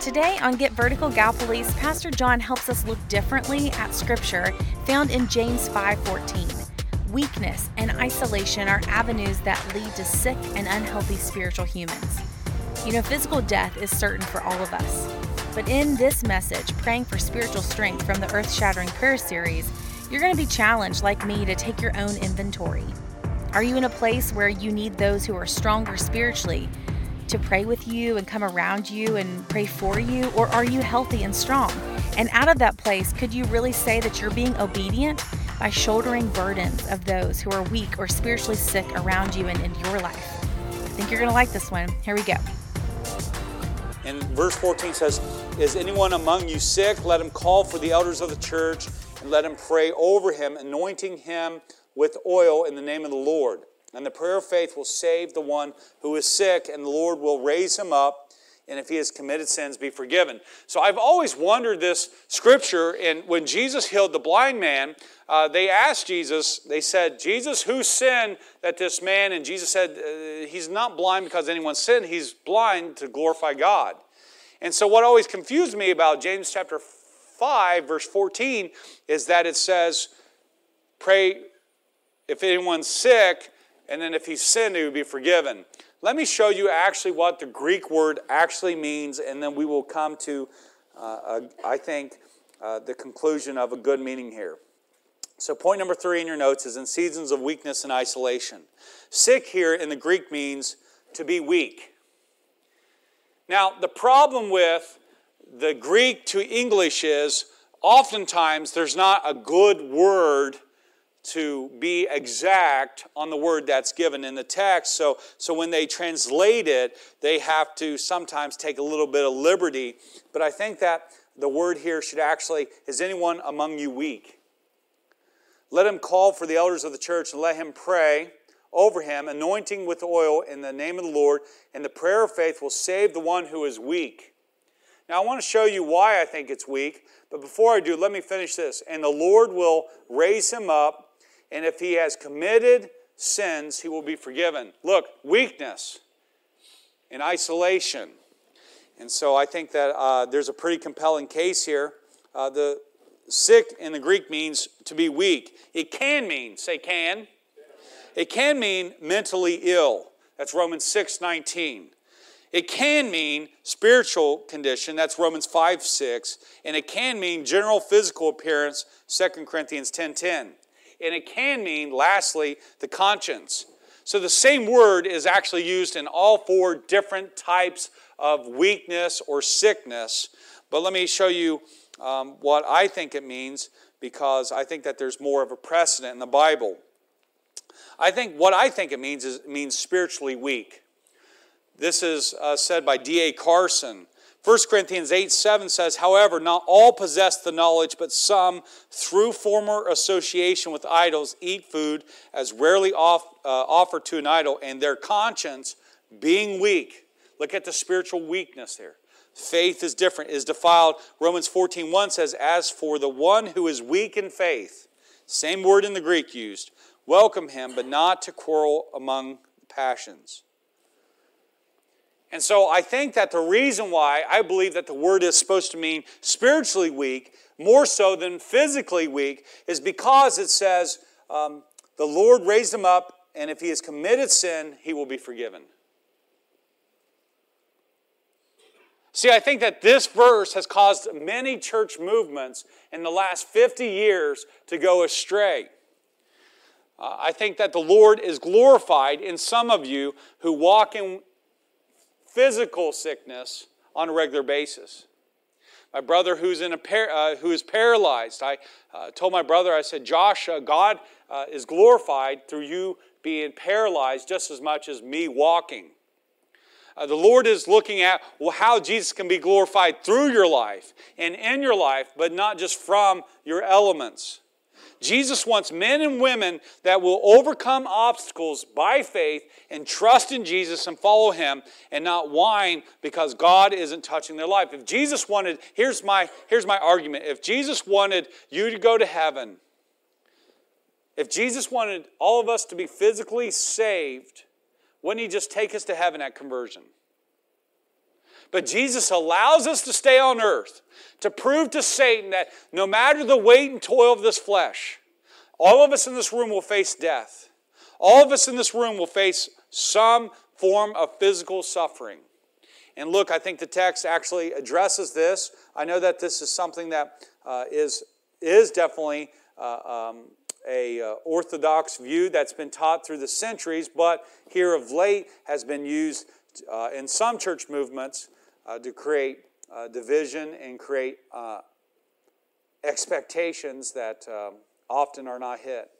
Today on Get Vertical Gallipolis, Pastor John helps us look differently at scripture found in James 5:14. Weakness and isolation are avenues that lead to sick and unhealthy spiritual humans. You know, physical death is certain for all of us. But in this message, praying for spiritual strength from the earth shattering prayer series, you're going to be challenged, like me, to take your own inventory. Are you in a place where you need those who are stronger spiritually to pray with you and come around you and pray for you? Or are you healthy and strong? And out of that place, could you really say that you're being obedient by shouldering burdens of those who are weak or spiritually sick around you and in your life? I think you're going to like this one. Here we go. And verse 14 says, Is anyone among you sick? Let him call for the elders of the church and let him pray over him, anointing him with oil in the name of the Lord. And the prayer of faith will save the one who is sick, and the Lord will raise him up. And if he has committed sins, be forgiven. So I've always wondered this scripture. And when Jesus healed the blind man, uh, they asked Jesus, they said, Jesus, who sinned that this man? And Jesus said, uh, He's not blind because anyone sinned, he's blind to glorify God. And so what always confused me about James chapter 5, verse 14, is that it says, Pray if anyone's sick, and then if he sinned, he would be forgiven. Let me show you actually what the Greek word actually means, and then we will come to, uh, a, I think, uh, the conclusion of a good meaning here. So, point number three in your notes is in seasons of weakness and isolation. Sick here in the Greek means to be weak. Now, the problem with the Greek to English is oftentimes there's not a good word to be exact on the word that's given in the text. So, so when they translate it, they have to sometimes take a little bit of liberty. But I think that the word here should actually, is anyone among you weak? Let him call for the elders of the church and let him pray over him, anointing with oil in the name of the Lord, and the prayer of faith will save the one who is weak. Now, I want to show you why I think it's weak, but before I do, let me finish this. And the Lord will raise him up and if he has committed sins, he will be forgiven. Look, weakness and isolation. And so I think that uh, there's a pretty compelling case here. Uh, the sick in the Greek means to be weak. It can mean, say can. It can mean mentally ill. That's Romans 6 19. It can mean spiritual condition, that's Romans 5 6, and it can mean general physical appearance, 2 Corinthians 10 10 and it can mean, lastly, the conscience. So the same word is actually used in all four different types of weakness or sickness. But let me show you um, what I think it means because I think that there's more of a precedent in the Bible. I think what I think it means is it means spiritually weak. This is uh, said by D.A. Carson. 1 Corinthians 8 7 says, However, not all possess the knowledge, but some, through former association with idols, eat food as rarely off, uh, offered to an idol, and their conscience, being weak, look at the spiritual weakness here. Faith is different, is defiled. Romans 14 1 says, As for the one who is weak in faith, same word in the Greek used, welcome him, but not to quarrel among passions. And so I think that the reason why I believe that the word is supposed to mean spiritually weak, more so than physically weak, is because it says, um, the Lord raised him up, and if he has committed sin, he will be forgiven. See, I think that this verse has caused many church movements in the last 50 years to go astray. Uh, I think that the Lord is glorified in some of you who walk in physical sickness on a regular basis. My brother, who's in a par- uh, who is paralyzed, I uh, told my brother, I said, Josh, uh, God uh, is glorified through you being paralyzed just as much as me walking. Uh, the Lord is looking at well, how Jesus can be glorified through your life and in your life, but not just from your elements. Jesus wants men and women that will overcome obstacles by faith and trust in Jesus and follow him and not whine because God isn't touching their life. If Jesus wanted, here's my, here's my argument. If Jesus wanted you to go to heaven, if Jesus wanted all of us to be physically saved, wouldn't he just take us to heaven at conversion? But Jesus allows us to stay on earth to prove to Satan that no matter the weight and toil of this flesh, all of us in this room will face death. All of us in this room will face some form of physical suffering. And look, I think the text actually addresses this. I know that this is something that uh, is is definitely uh, um, a uh, orthodox view that's been taught through the centuries, but here of late has been used uh, in some church movements uh, to create uh, division and create expectations that um, often are not hit.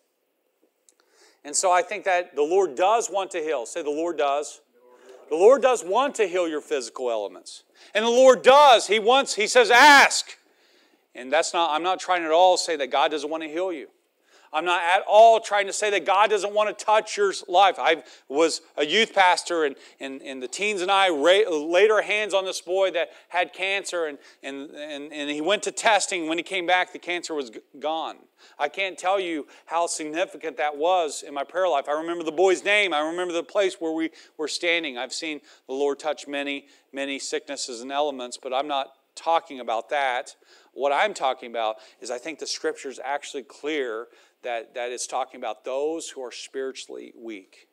And so I think that the Lord does want to heal. Say, the Lord does. The Lord does want to heal your physical elements. And the Lord does. He wants, He says, ask. And that's not, I'm not trying at all to say that God doesn't want to heal you. I'm not at all trying to say that God doesn't want to touch your life. I was a youth pastor, and, and, and the teens and I laid our hands on this boy that had cancer, and, and, and, and he went to testing. When he came back, the cancer was gone. I can't tell you how significant that was in my prayer life. I remember the boy's name, I remember the place where we were standing. I've seen the Lord touch many, many sicknesses and elements, but I'm not talking about that. What I'm talking about is I think the scripture is actually clear that, that it's talking about those who are spiritually weak.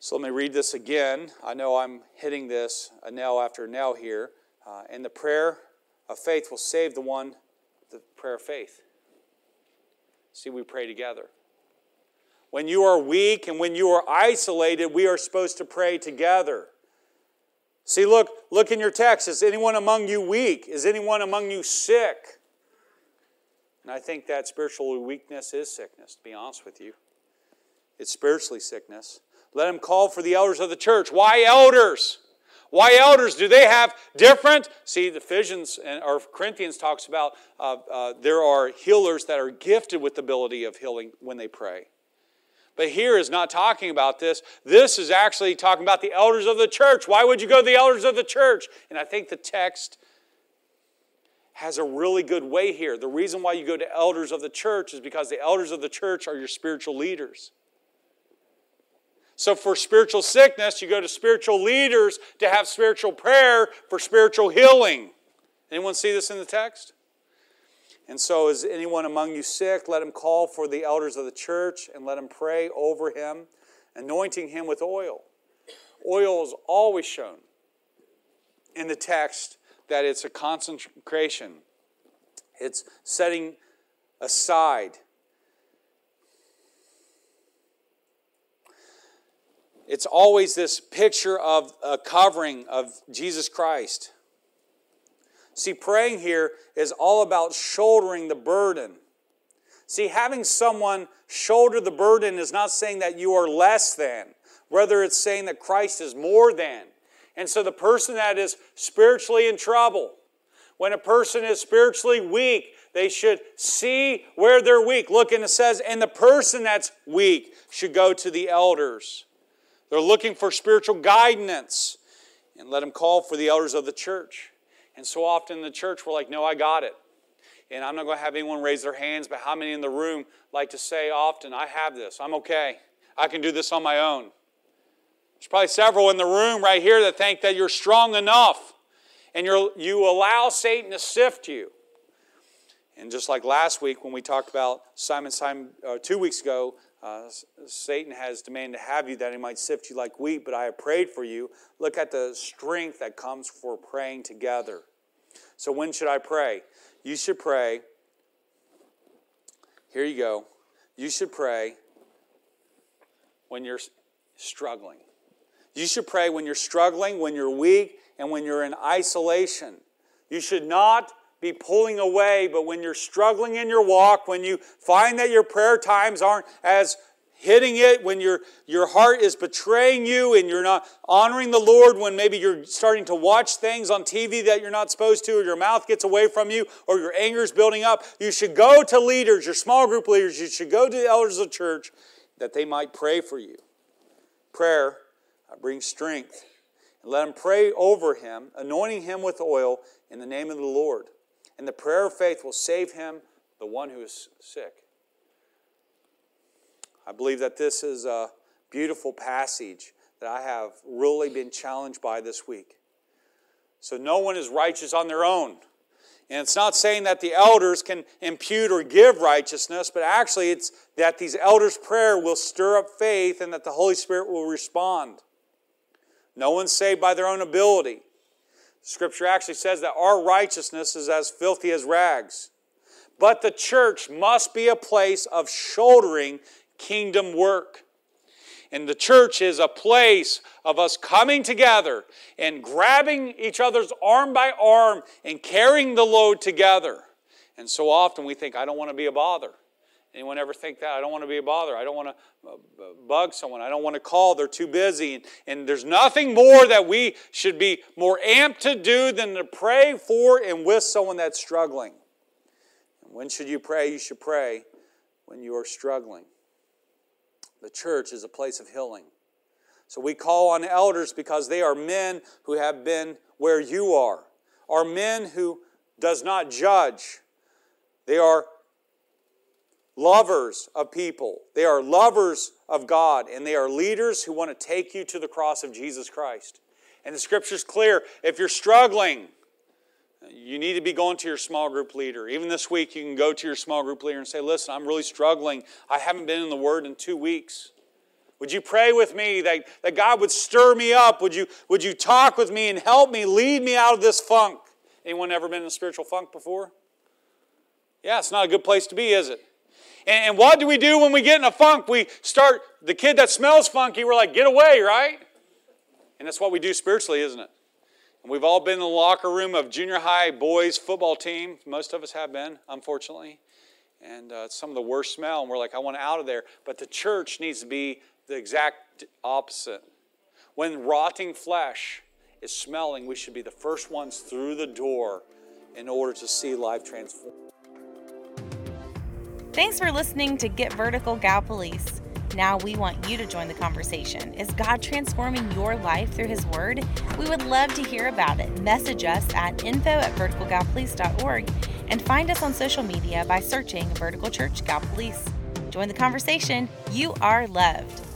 So let me read this again. I know I'm hitting this nail after nail here. Uh, and the prayer of faith will save the one, the prayer of faith. See, we pray together. When you are weak and when you are isolated, we are supposed to pray together. See, look, look in your text. Is anyone among you weak? Is anyone among you sick? And I think that spiritual weakness is sickness, to be honest with you. It's spiritually sickness. Let him call for the elders of the church. Why elders? Why elders? Do they have different? See, the Ephesians or Corinthians talks about uh, uh, there are healers that are gifted with the ability of healing when they pray. But here is not talking about this. This is actually talking about the elders of the church. Why would you go to the elders of the church? And I think the text has a really good way here. The reason why you go to elders of the church is because the elders of the church are your spiritual leaders. So, for spiritual sickness, you go to spiritual leaders to have spiritual prayer for spiritual healing. Anyone see this in the text? And so, is anyone among you sick? Let him call for the elders of the church and let him pray over him, anointing him with oil. Oil is always shown in the text that it's a consecration, it's setting aside. It's always this picture of a covering of Jesus Christ. See, praying here is all about shouldering the burden. See, having someone shoulder the burden is not saying that you are less than, rather, it's saying that Christ is more than. And so the person that is spiritually in trouble, when a person is spiritually weak, they should see where they're weak. Look, and it says, and the person that's weak should go to the elders. They're looking for spiritual guidance. And let them call for the elders of the church. And so often in the church, we're like, no, I got it. And I'm not going to have anyone raise their hands, but how many in the room like to say often, I have this, I'm okay, I can do this on my own? There's probably several in the room right here that think that you're strong enough and you you allow Satan to sift you. And just like last week when we talked about Simon, Simon uh, two weeks ago, uh, Satan has demanded to have you that he might sift you like wheat, but I have prayed for you. Look at the strength that comes for praying together. So, when should I pray? You should pray. Here you go. You should pray when you're struggling. You should pray when you're struggling, when you're weak, and when you're in isolation. You should not be pulling away, but when you're struggling in your walk, when you find that your prayer times aren't as hitting it, when your, your heart is betraying you and you're not honoring the Lord, when maybe you're starting to watch things on TV that you're not supposed to, or your mouth gets away from you, or your anger is building up, you should go to leaders, your small group leaders, you should go to the elders of the church that they might pray for you. Prayer bring strength. And let him pray over him, anointing him with oil in the name of the Lord. And the prayer of faith will save him, the one who is sick. I believe that this is a beautiful passage that I have really been challenged by this week. So, no one is righteous on their own. And it's not saying that the elders can impute or give righteousness, but actually it's that these elders' prayer will stir up faith and that the Holy Spirit will respond. No one's saved by their own ability. Scripture actually says that our righteousness is as filthy as rags. But the church must be a place of shouldering kingdom work. And the church is a place of us coming together and grabbing each other's arm by arm and carrying the load together. And so often we think, I don't want to be a bother. Anyone ever think that? I don't want to be a bother. I don't want to uh, bug someone. I don't want to call. They're too busy. And, and there's nothing more that we should be more amped to do than to pray for and with someone that's struggling. When should you pray? You should pray when you are struggling. The church is a place of healing. So we call on elders because they are men who have been where you are, are men who does not judge. They are lovers of people. They are lovers of God, and they are leaders who want to take you to the cross of Jesus Christ. And the scripture's clear. If you're struggling, you need to be going to your small group leader. Even this week, you can go to your small group leader and say, Listen, I'm really struggling. I haven't been in the Word in two weeks. Would you pray with me that, that God would stir me up? Would you, would you talk with me and help me, lead me out of this funk? Anyone ever been in a spiritual funk before? Yeah, it's not a good place to be, is it? And, what do we do when we get in a funk? We start, the kid that smells funky, we're like, get away, right? And that's what we do spiritually, isn't it? And we've all been in the locker room of junior high boys football team. Most of us have been, unfortunately. And uh, it's some of the worst smell, and we're like, I want out of there. But the church needs to be the exact opposite. When rotting flesh is smelling, we should be the first ones through the door in order to see life transform. Thanks for listening to Get Vertical Gallipolis. Now we want you to join the conversation. Is God transforming your life through His Word? We would love to hear about it. Message us at info at verticalgallipolis.org and find us on social media by searching Vertical Church Gallipolis. Join the conversation. You are loved.